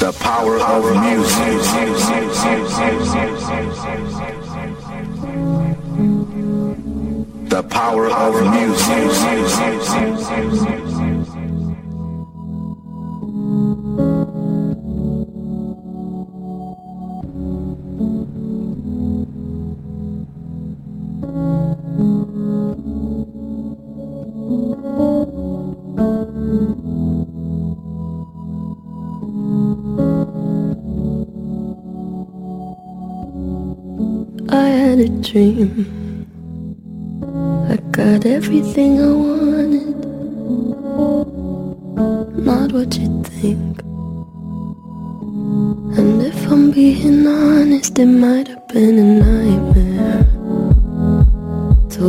The power of music. The power of music. dream. I got everything I wanted, not what you think. And if I'm being honest, it might have been a nightmare. So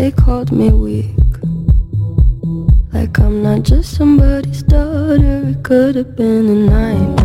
they called me weak. Like I'm not just somebody's daughter, it could have been a nightmare.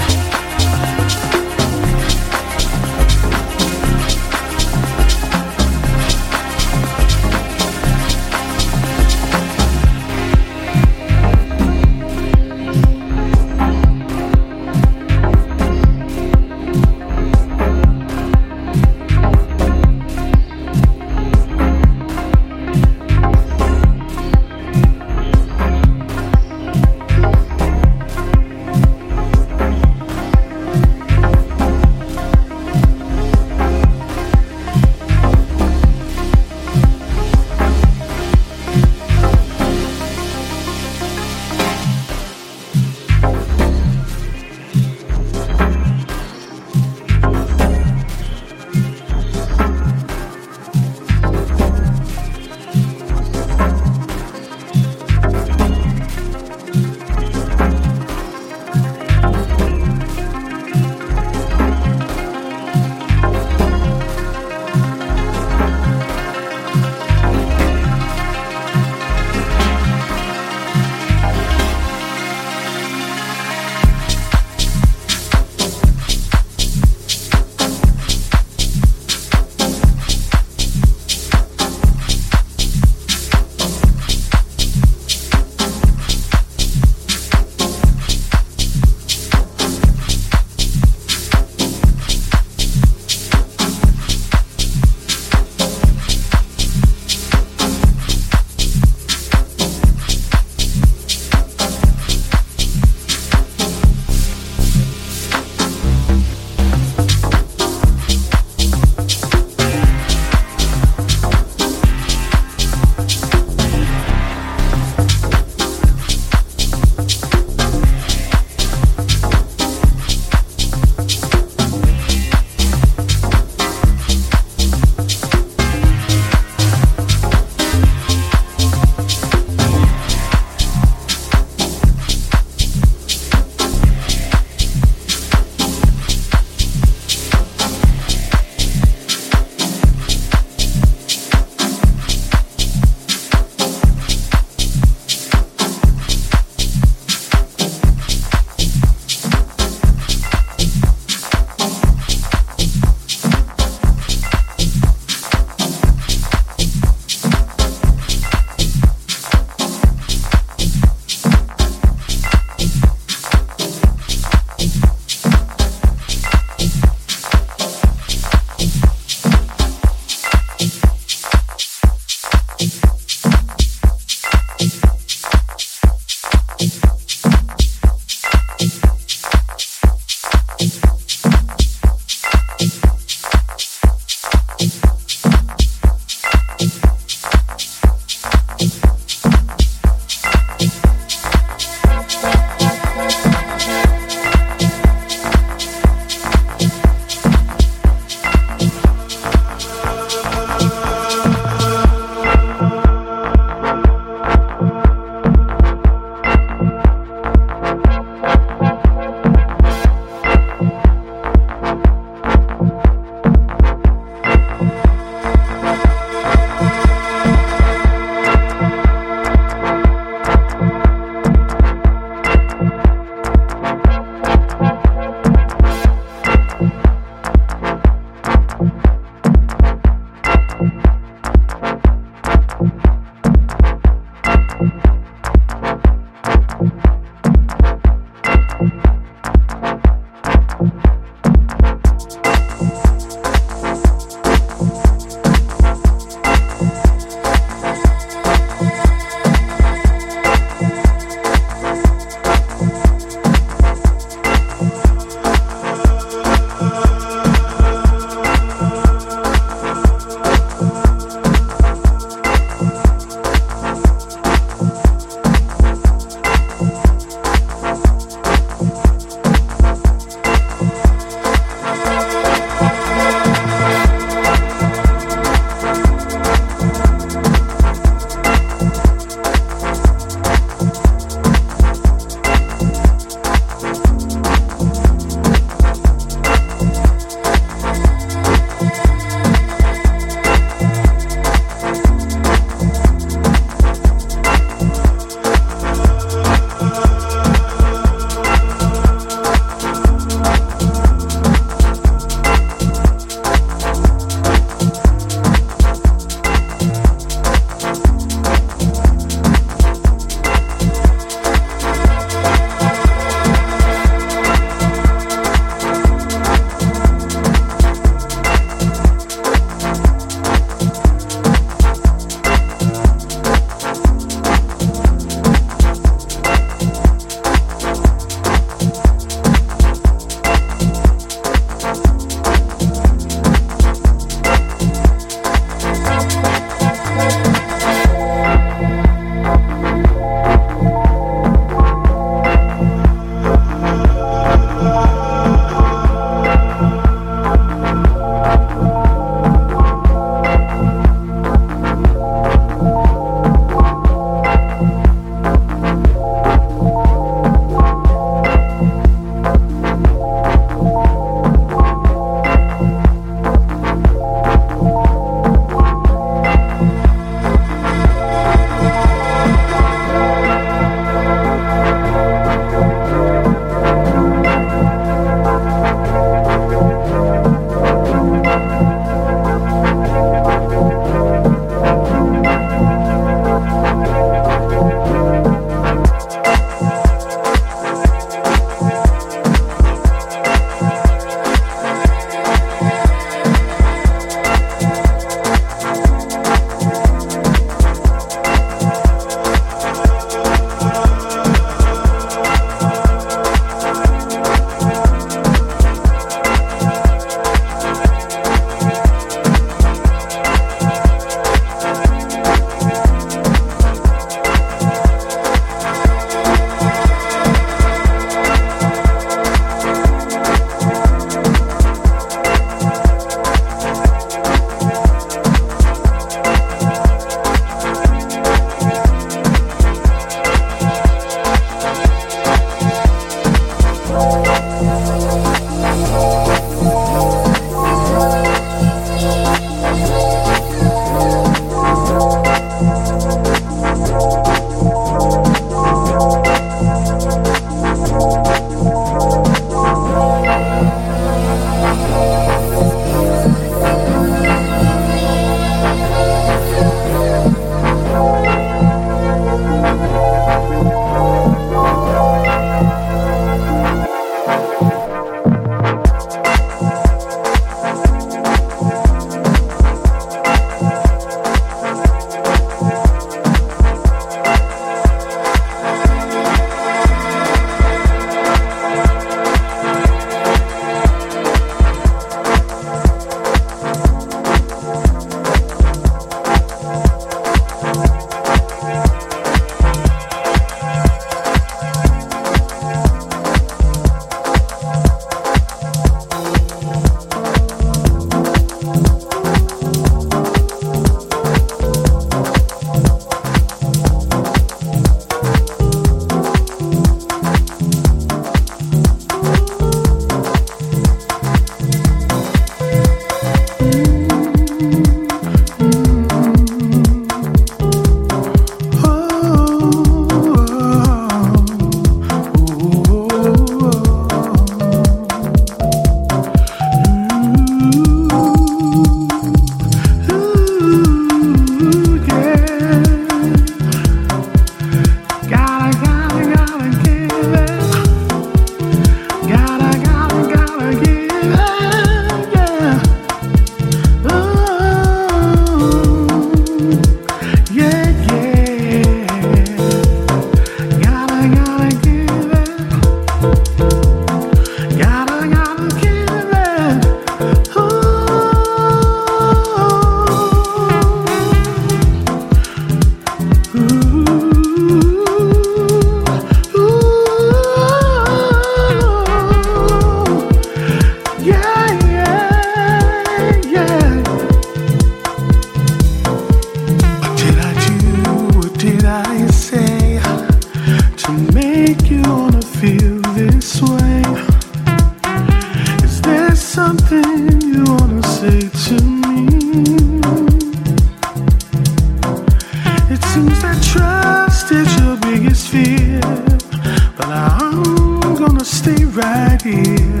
right here.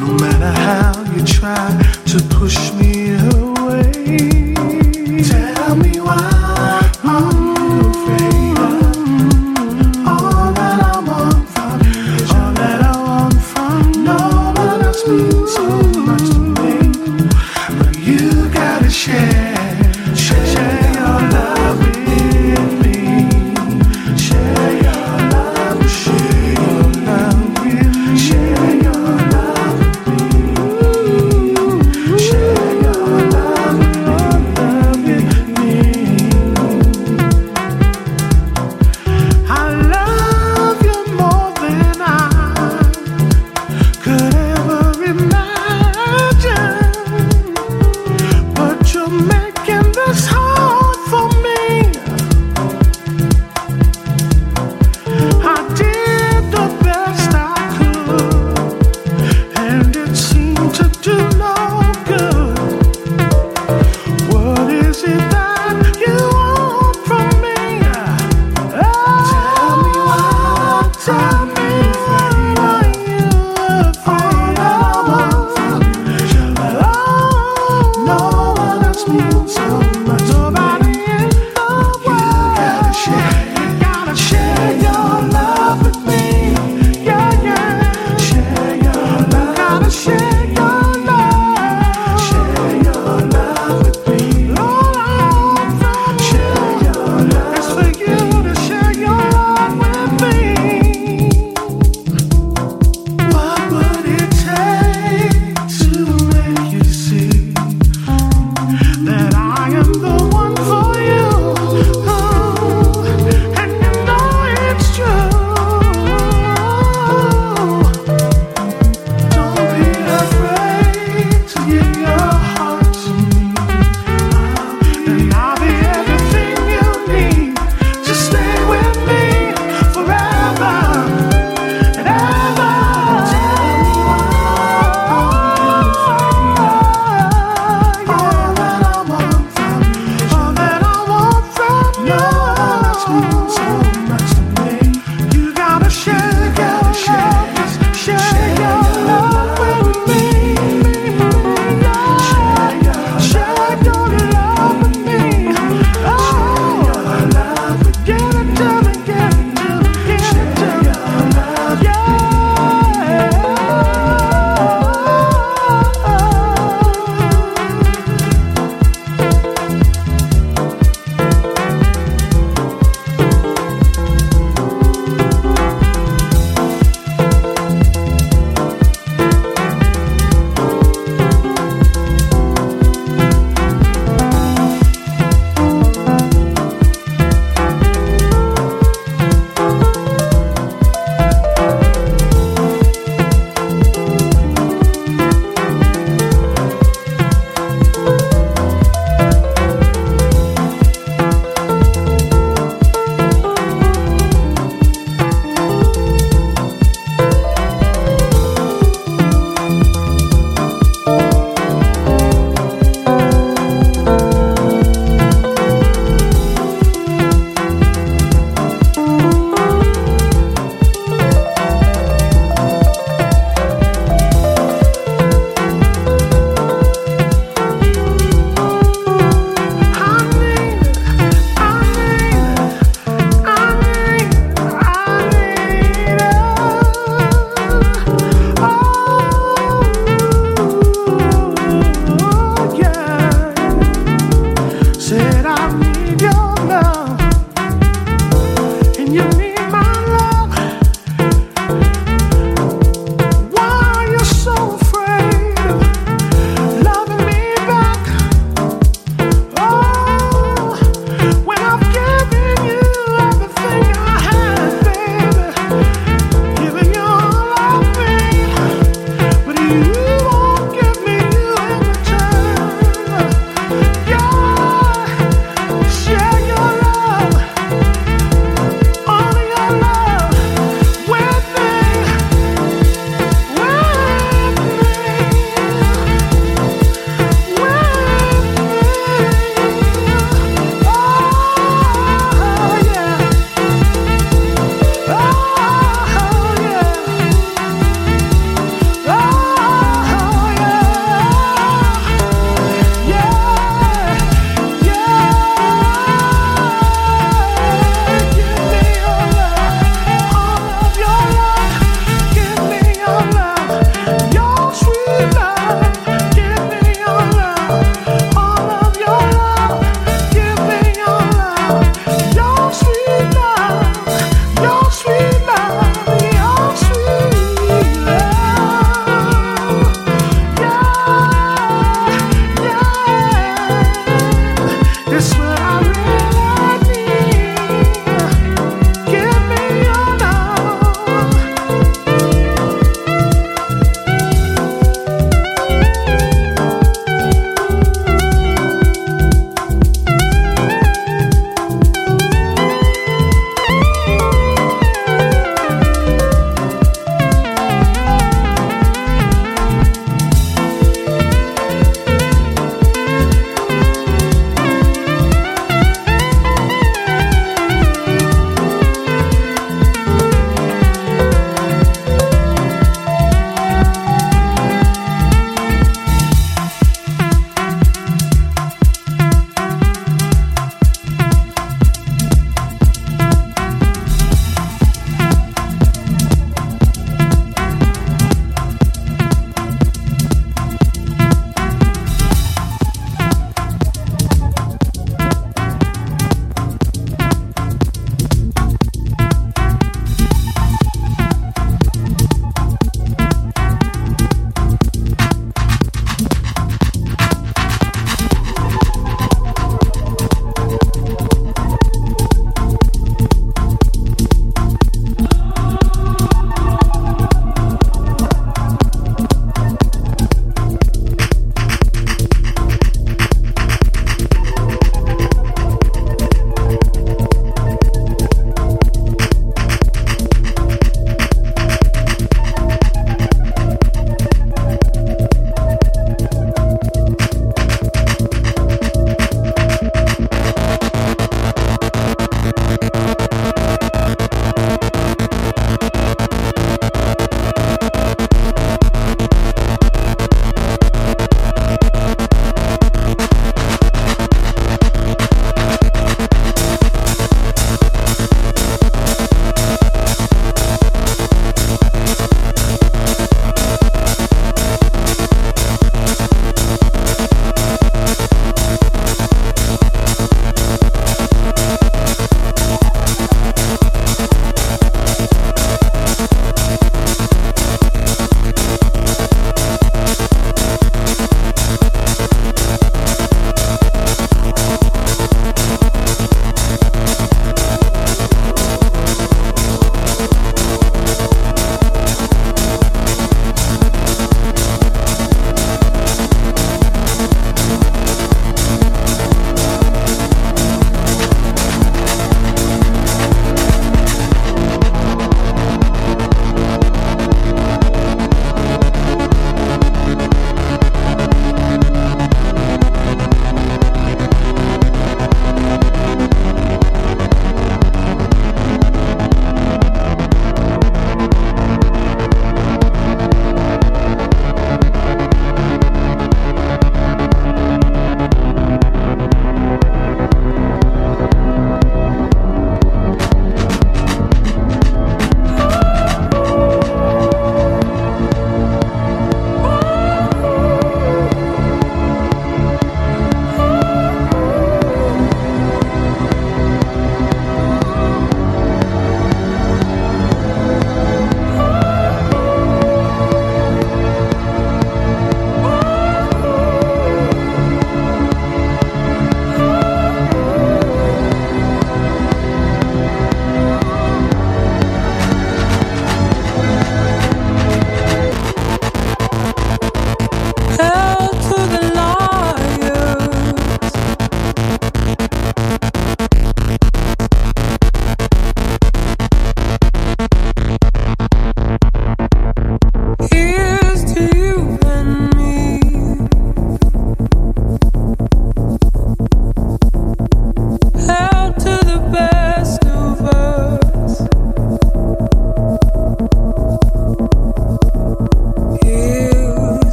No matter how you try to push me away.